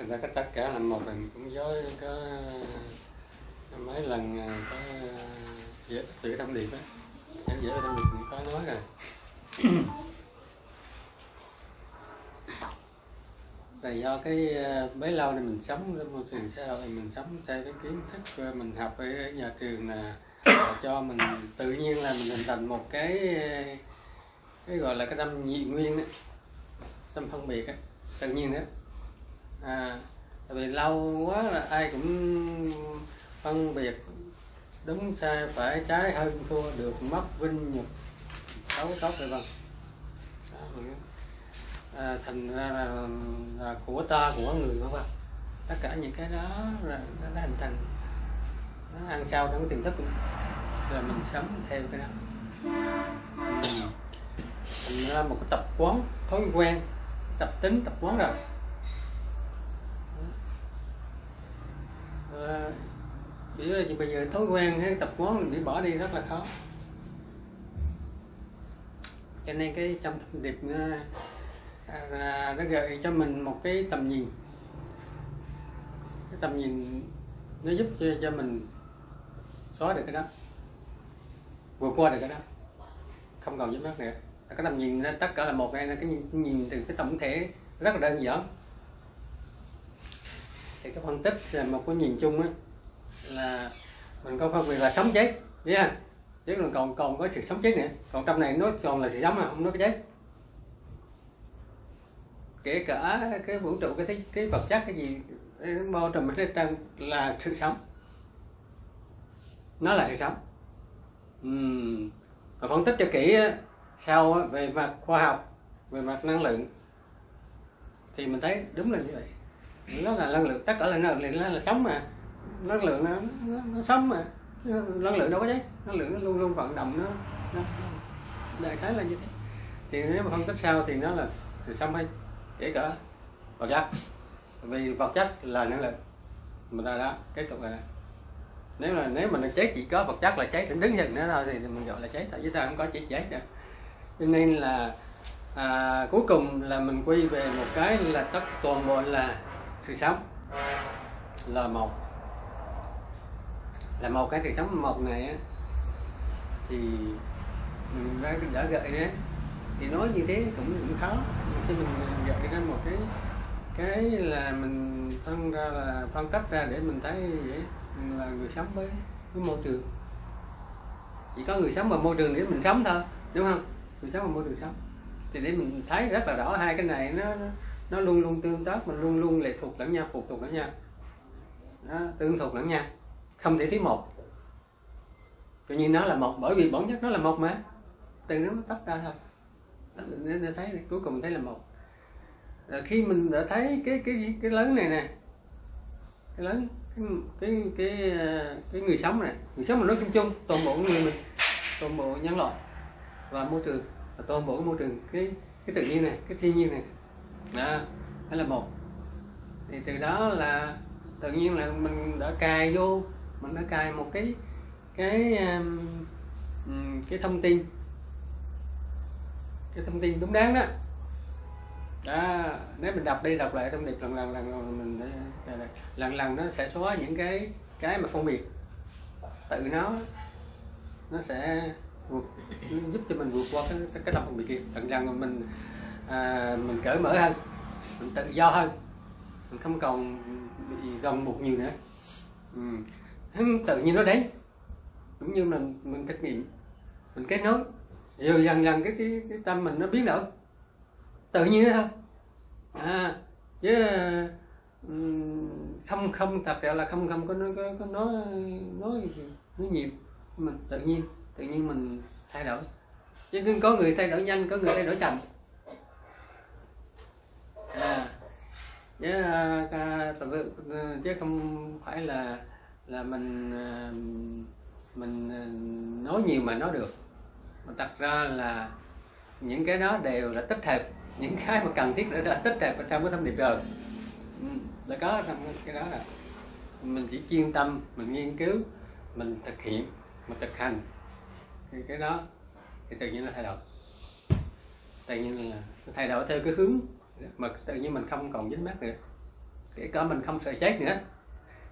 thành ra cái tất cả là một mình cũng với có mấy lần à, có à, dễ tự thông điệp á. Dễ dễ thông điệp cũng có nói rồi. Là do cái à, bấy lâu này mình sống trong môi trường xã hội mình sống theo cái kiến thức mình học ở nhà trường là, là cho mình tự nhiên là mình hình thành một cái cái gọi là cái tâm nhị nguyên đó tâm phân biệt á tự nhiên đó à tại vì lâu quá là ai cũng phân biệt đúng sai phải trái hơn thua được mất vinh nhục xấu tốt rồi vâng à, thành ra là, là của ta của người không ạ tất cả những cái đó là nó đã hình thành nó ăn sau trong tiềm thức. Là mình sống theo cái đó. Thành ra một cái tập quán thói quen tập tính tập quán rồi. Ờ, à, chỉ bây giờ thói quen hay tập quán mình bị bỏ đi rất là khó. Cho nên cái trong thông điệp ờ, à, là nó gợi cho mình một cái tầm nhìn. Cái tầm nhìn nó giúp cho, cho mình xóa được cái đó vượt qua được cái đó. Không còn dính mắc nữa. Cái tầm nhìn nó tất cả là một đây là cái nhìn, nhìn từ cái tổng thể rất là đơn giản thì cái phân tích là một cái nhìn chung á là mình có phân biệt là sống chết nha chứ còn còn còn có sự sống chết nữa. Còn trong này nó còn là sự sống mà không nói cái chết. Kể cả cái vũ trụ cái cái, cái vật chất cái gì bao trùm hết trơn là sự sống. Nó là sự sống. Uhm. và phân tích cho kỹ sau về mặt khoa học về mặt năng lượng thì mình thấy đúng là như vậy nó là năng lượng tất cả là năng lượng nó là sống mà. Năng lượng nó, nó, nó sống mà. Năng lượng đâu có chết năng lượng nó luôn luôn vận động nó, nó đại khái là như thế. Thì nếu mà phân tích sau thì nó là sự sống hay kể cả vật chất. Vì vật chất là năng lượng mình ta đó kết tục rồi đó. Nếu là nếu mà là cháy chỉ có vật chất là cháy thì đứng dừng nữa thôi thì mình gọi là cháy tại vì ta không có chết cháy nữa cho nên là à, cuối cùng là mình quy về một cái là tất toàn bộ là sự sống. Là một. Là một cái sự sống một này á thì mình đã, đã gợi đấy thì nói như thế cũng cũng khó. Khi mình gợi ra một cái cái là mình phân ra là phân tách ra để mình thấy vậy là người sống với với môi trường. Chỉ có người sống và môi trường để mình sống thôi đúng không? Người sống và môi trường sống. Thì để mình thấy rất là rõ hai cái này nó nó nó luôn luôn tương tác mình luôn luôn lệ thuộc lẫn nhau phụ thuộc lẫn nhau. Nó tương thuộc lẫn nhau. Không thể thiếu một. Tự nhiên nó là một bởi vì bản chất nó là một mà. Từ nó tách ra thôi. Nên thấy cuối cùng thấy là một. Rồi khi mình đã thấy cái cái cái lớn này nè. Cái lớn cái cái cái, cái người sống này. Người sống mình nói chung chung toàn bộ người mình toàn bộ nhân loại và môi trường. Và toàn bộ cái môi trường cái cái tự nhiên này cái thiên nhiên này đó đó là một. Thì từ đó là tự nhiên là mình đã cài vô mình đã cài một cái cái um, cái thông tin. Cái thông tin đúng đáng đó. Đó nếu mình đọc đi đọc lại thông điệp lần lần lần mình lần lần nó sẽ xóa những cái cái mà phân biệt. Tự nó nó sẽ vượt, giúp cho mình vượt qua cái cái tâm phân biệt kia. Lần lần mình à, mình cởi mở hơn mình tự do hơn. Mình không còn bị gồng buộc nhiều nữa. Ừ. tự nhiên nó đấy. cũng như mình mình thực nghiệm mình kết nối. Rồi dần dần cái, cái cái tâm mình nó biến đổi. Tự nhiên đó thôi. À chứ ừ, không không thật ra là không không có nói có, có nói nói nói nhiều. Mình tự nhiên tự nhiên mình thay đổi. Chứ có người thay đổi nhanh có người thay đổi chậm à. Chứ, à, ừ, chứ không phải là là mình à, mình à, nói nhiều mà nói được. Mà thật ra là những cái đó đều là tích hợp. Những cái mà cần thiết để tích hợp vào trong cái thông điệp rồi. Ừ, đã là có trong cái đó là mình chỉ chuyên tâm mình nghiên cứu mình thực hiện mình thực hành. Thì cái đó thì tự nhiên nó thay đổi. Tự nhiên là thay đổi theo cái hướng mà tự nhiên mình không còn dính mắc nữa. Kể cả mình không sợ chết nữa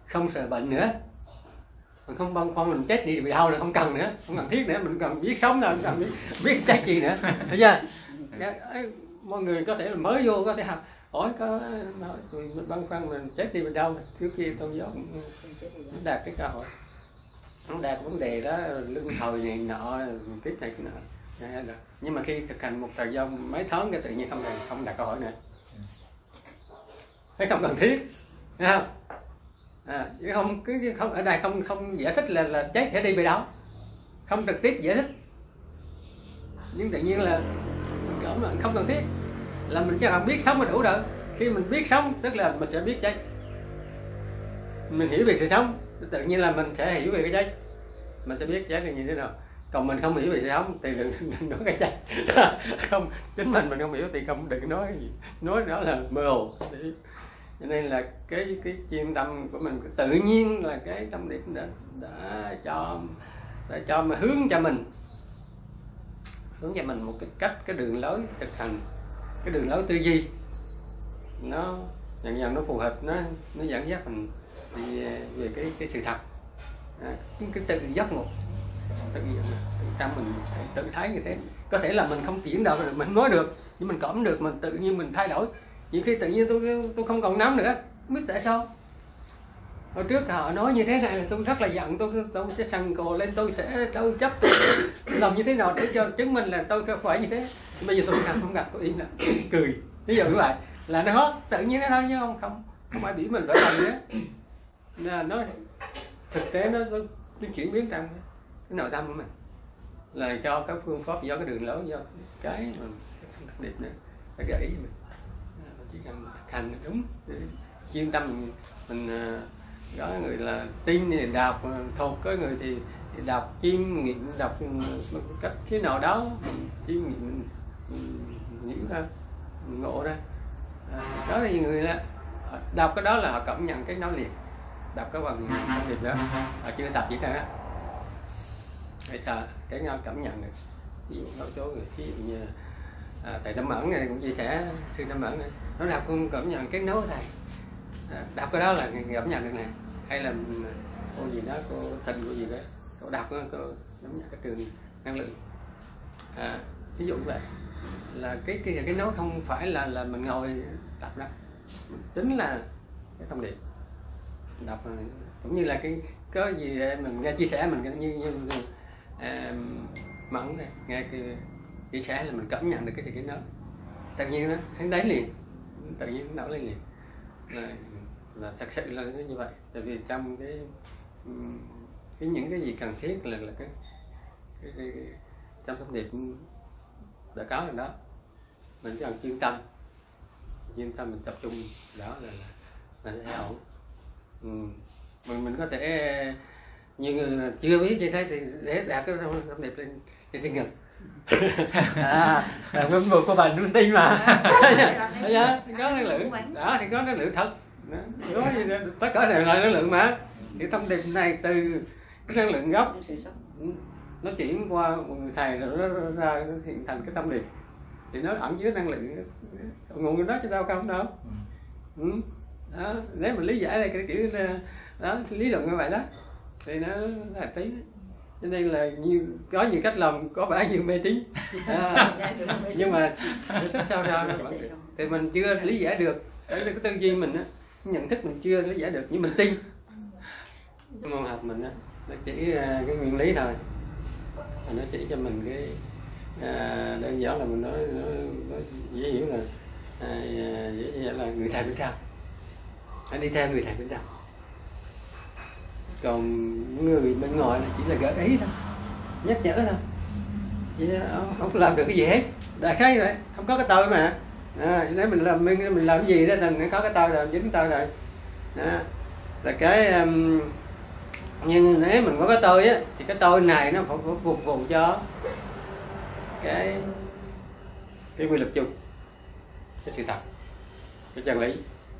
không sợ bệnh nữa. Mình không băn khoăn mình chết đi bị đau là không cần nữa không cần thiết nữa mình cần biết sống nữa không cần biết, biết chết gì nữa. Thấy chưa? Dạ, mọi người có thể là mới vô có thể học hỏi có mình băn khoăn mình chết đi bị đau trước khi tôn giáo cũng đạt cái cơ hội. Nó đạt vấn đề đó lương thời này nọ kiếp này kia nọ nhưng mà khi thực hành một thời gian mấy tháng cái tự nhiên không cần, không đặt câu hỏi nữa. Thấy không cần thiết nghe không? À, chứ không cứ không ở đây không không giải thích là là chết sẽ đi về đâu không trực tiếp giải thích. Nhưng tự nhiên là không cần thiết. Là mình chắc là biết sống là đủ rồi. Khi mình biết sống tức là mình sẽ biết chết mình hiểu về sự sống tự nhiên là mình sẽ hiểu về cái chết mình sẽ biết chết là như thế nào còn mình không hiểu về sự sống thì đừng, đừng nói cái chắc không chính mình mình không hiểu thì không đừng nói gì. Nói đó là mơ hồ. Cho nên là cái cái chuyên tâm của mình tự nhiên là cái tâm điểm đã đã cho đã cho mà hướng cho mình. Hướng cho mình một cái cách cái đường lối thực hành cái đường lối tư duy. Nó dần dần nó phù hợp nó nó dẫn dắt mình về à, về cái cái sự thật. À, cái tự giác một tự nghiệm tự tâm mình tự thấy như thế. Có thể là mình không chuyển được mình nói được nhưng mình cảm được mình tự nhiên mình thay đổi. Nhiều khi tự nhiên tôi tôi không còn nắm nữa không biết tại sao. Hồi trước họ nói như thế này là tôi rất là giận tôi tôi sẽ sằng cồ lên tôi sẽ đâu chấp tôi. Làm như thế nào để cho chứng minh là tôi không phải như thế. Bây giờ tôi không không gặp tôi im lặng cười. Ví dụ như vậy là nó tự nhiên nó thôi chứ không không không ai biểu mình phải làm nữa là nó thực tế nó, nó, nó chuyển biến trong cái nội tâm của mình? Là cho các phương pháp do cái đường lối do cái mình đặc nữa phải gợi ý mình. Chỉ cần thực hành đúng chuyên tâm mình, mình à, có người là tin thì đọc à, thuộc có người thì, thì đọc chiêm nghiệm đọc ừ, cách thế nào đó chiêm nghiệm ừ, những ra ngộ ra. À, đó là người là à, đọc cái đó là họ cảm nhận cái nó liền đọc cái bằng công nghiệp đó. Họ chưa tập gì cả để sợ cái nhau cảm nhận được ví dụ một số người ví dụ như à, thầy tâm ẩn này cũng chia sẻ sư tâm ẩn này. Nó đọc cũng cảm nhận cái nấu thầy à, đọc cái đó là cảm nhận được nè. Hay là à, cô gì đó cô thịnh cô gì đó cô đọc đó, cô cảm nhận cái trường năng lượng. À, ví dụ vậy. Là cái cái cái nấu không phải là là mình ngồi đọc đó. Chính là cái thông điệp. Đọc cũng như là cái có gì để mình nghe chia sẻ mình như như, như à, mẫn này nghe cái chia sẻ là mình cảm nhận được cái sự kiện đó tự nhiên nó thấy đấy liền. Tự nhiên nó nổi lên liền. Là, là thật sự là như vậy. Tại vì trong cái cái những cái gì cần thiết là là cái, cái, cái, cái trong thông điệp đã có rồi đó. Mình chỉ cần chuyên tâm. Chuyên tâm mình tập trung đó là là, là sẽ ổn. Ừ. mình mình có thể nhiều người chưa biết như thế thì để đạt cái thông điệp lên trên ngực. À là nguyên mùa của bà linh tin mà. Thấy chưa có năng lượng đó thì có năng lượng thật. Có tất cả đều là năng lượng mà. Thì thông điệp này từ cái năng lượng gốc nó chuyển qua một người thầy rồi nó ra nó hiện thành cái thông điệp thì nó ẩn chứa năng lượng. Nguồn đó cho đâu không đâu. Ừ. đó. nếu mình lý giải đây cái kiểu đó lý luận như vậy đó thì nó là tí. Cho nên là nhiều có nhiều cách làm có vẻ như mê tín. À, nhưng mà sắp sao ra vẫn thì mình chưa lý giải được. Đấy là cái tư duy mình á nhận thức mình chưa lý giải được nhưng mình tin. Môn học mình á nó chỉ à, cái nguyên lý thôi. Nó chỉ cho mình cái à, đơn giản là mình nói, nói, nói dễ hiểu là à, à dễ là người thầy bên trong. Anh đi theo người thầy bên trong còn người bên ngoài chỉ là gợi ý thôi. Nhắc nhở thôi. Vậy không, không làm được cái gì hết. Đại khái vậy. Không có cái tôi mà. À, nếu mình làm mình, mình làm cái gì đó thì có cái tôi rồi dính tôi rồi. Đó. là cái um, nhưng nếu mình có cái tôi á thì cái tôi này nó phải phục vụ cho cái cái quy luật chung. Cái sự thật. Cái chân lý.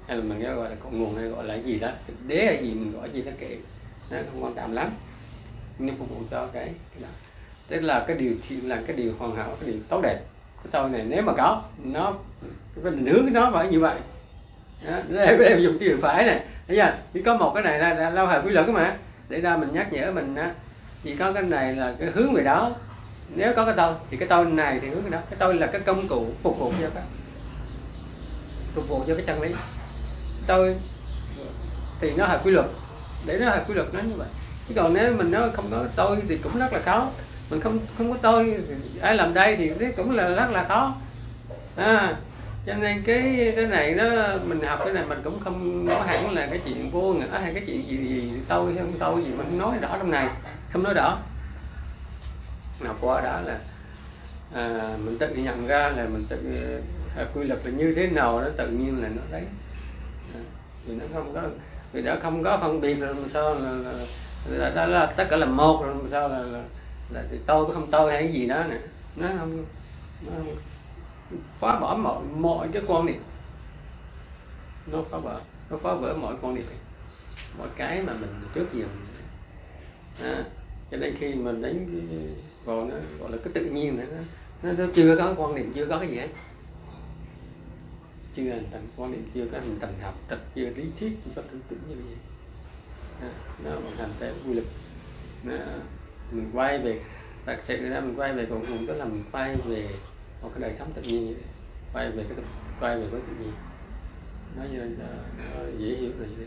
Hay là mình gọi là con nguồn hay gọi là gì đó. Đế hay gì mình gọi gì đó kệ nó không quan trọng lắm. Nhưng phục vụ cho cái, cái đó. Tức là cái điều là cái điều hoàn hảo cái điều tốt đẹp cái tôi này nếu mà có nó cái mình hướng nó phải như vậy. Đây em dùng chữ phải này. Thấy chưa? Chỉ có một cái này là, là lao hợp quy luật mà. Để ra mình nhắc nhở mình á chỉ có cái này là cái hướng về đó. Nếu có cái tôi thì cái tôi này thì hướng về đó. Cái tôi là cái công cụ phục vụ cho cái phục vụ cho cái chân lý. Tôi thì nó hợp quy luật để nó là quy luật nó như vậy. Chứ còn nếu mình nó không có tôi thì cũng rất là khó. Mình không không có tôi thì ai làm đây thì cũng là rất là khó. À, cho nên cái cái này nó mình học cái này mình cũng không nói hẳn là cái chuyện vô ngã hay cái chuyện gì gì tôi hay không tôi gì mình không nói rõ trong này. Không nói rõ. Nào qua đó là à, mình tự nhận ra là mình tự à, quy luật là như thế nào nó tự nhiên là nó đấy. À, thì nó không có vì đã không có phân biệt rồi sao là, là, là, là, là tất cả là một rồi sao là, là, là thì tôi có không tôi hay cái gì đó nè nó không nó phá bỏ mọi mọi cái quan niệm nó phá vỡ nó phá vỡ mọi quan niệm mọi cái mà mình trước giờ à, cho nên khi mình đánh vào nó gọi là cái tự nhiên này nó, nó chưa có quan niệm chưa có cái gì hết chưa hình thành quan niệm chưa có hình thành học thật chưa lý thuyết chúng có tưởng tượng như vậy. À, nó vận hành theo quy lực nó, mình quay về thật sự ra mình quay về còn cùng đó là mình quay về một cái đời sống tự nhiên vậy. Quay về cái quay về với tự nhiên. Nó như là nó dễ hiểu rồi vậy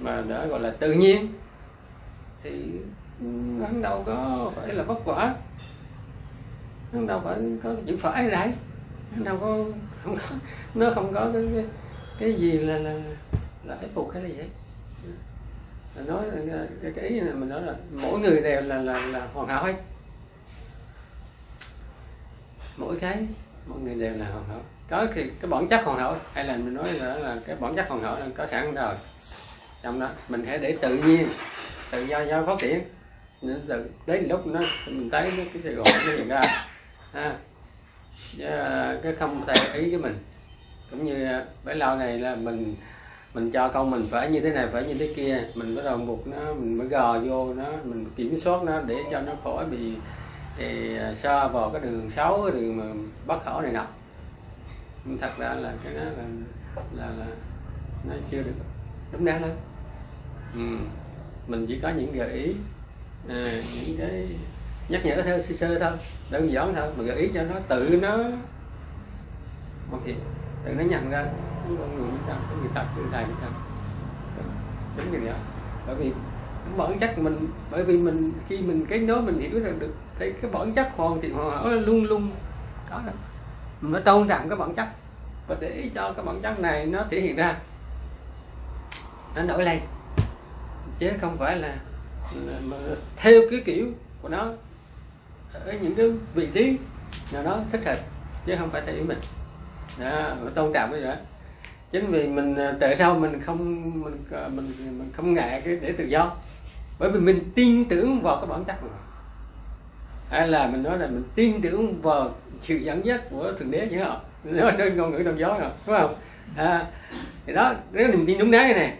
mà đã gọi là tự nhiên. Thì hắn đâu có phải là vất vả hắn đâu phải có chữ phải đấy đâu có không có nó không có cái cái, cái gì là là là ép buộc hay là gì nói cái, cái ý này mình nói là mỗi người đều là là là hoàn hảo hết. Mỗi cái mọi người đều là hoàn hảo. Có thì cái bản chất hoàn hảo hay là mình nói là, là cái bản chất hoàn hảo là có sẵn rồi. Trong đó mình hãy để tự nhiên tự do do phát triển. Nên từ đến lúc nó mình thấy cái sài gòn nó hiện ra. À, Ờ, cái không theo ý với mình. Cũng như ờ, bấy lâu này là mình mình cho con mình phải như thế này phải như thế kia. Mình bắt đầu buộc nó mình mới gò vô nó mình kiểm soát nó để cho nó khỏi bị thì ờ, so vào cái đường xấu cái đường mà bất khổ này nọ. Thật ra là cái đó là là, là nó chưa được đúng đắn lắm. Ừ. mình chỉ có những gợi ý à, những cái nhắc nhở theo sơ sơ thôi đơn giản thôi mà gợi ý cho nó tự nó ok tự nó nhận ra cái con người bên trong cái người tập người thầy bên trong đúng như vậy. Bởi vì bản chất mình bởi vì mình khi mình kết nối mình hiểu rằng được cái cái bản chất hoàn thiện hoàn hảo luôn luôn có đó mình phải tôn trọng cái bản chất và để cho cái bản chất này nó thể hiện ra. Nó nổi lên. Chứ không phải là, là mà theo cái kiểu của nó ở những cái vị trí nào đó thích hợp chứ không phải theo ý mình. Đó, tôn trọng cái đó. Chính vì mình à, tại sao mình không mình à, mình mình không ngại cái để tự do? Bởi vì mình tin tưởng vào cái bản chất mình. Hay là mình nói là mình tin tưởng vào sự dẫn dắt của thượng đế chứ không nói trên ngôn ngữ đồng gió rồi đúng không? À, thì đó nếu mình tin đúng đắn này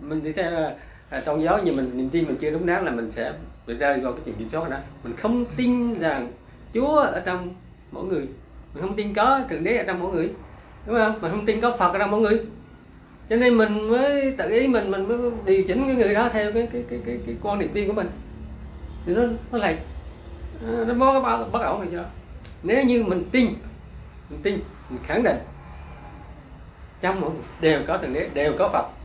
mình thì theo là À, tôn giáo nhưng mình niềm tin mình chưa đúng đắn là mình sẽ bị rơi vào cái chuyện kiểm soát đó. Mình không tin rằng chúa ở trong mỗi người. Mình không tin có thượng đế ở trong mỗi người. Đúng không? Mình không tin có phật ở trong mỗi người. Cho nên mình mới tự ý mình mình mới điều chỉnh cái người đó theo cái cái cái cái, cái quan niệm tin của mình. Thì nó nó lệch nó có cái bất ổn này cho nếu như mình tin mình tin mình khẳng định trong mỗi đều có thượng đế đều có phật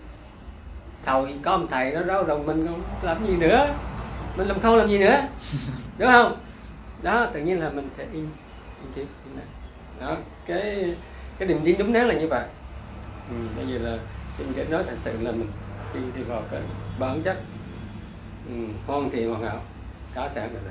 thầu có ông thầy đó đâu rồi mình không làm gì nữa. Mình làm không làm gì nữa. Đúng không? Đó tự nhiên là mình sẽ in tiếp. Đó cái cái niềm tin đúng đắn là như vậy. Ừ, bây giờ là mình để nói thật sự là mình đi đi vào cái bản chất. Ừ, hoàn thiện hoàn hảo có sẵn rồi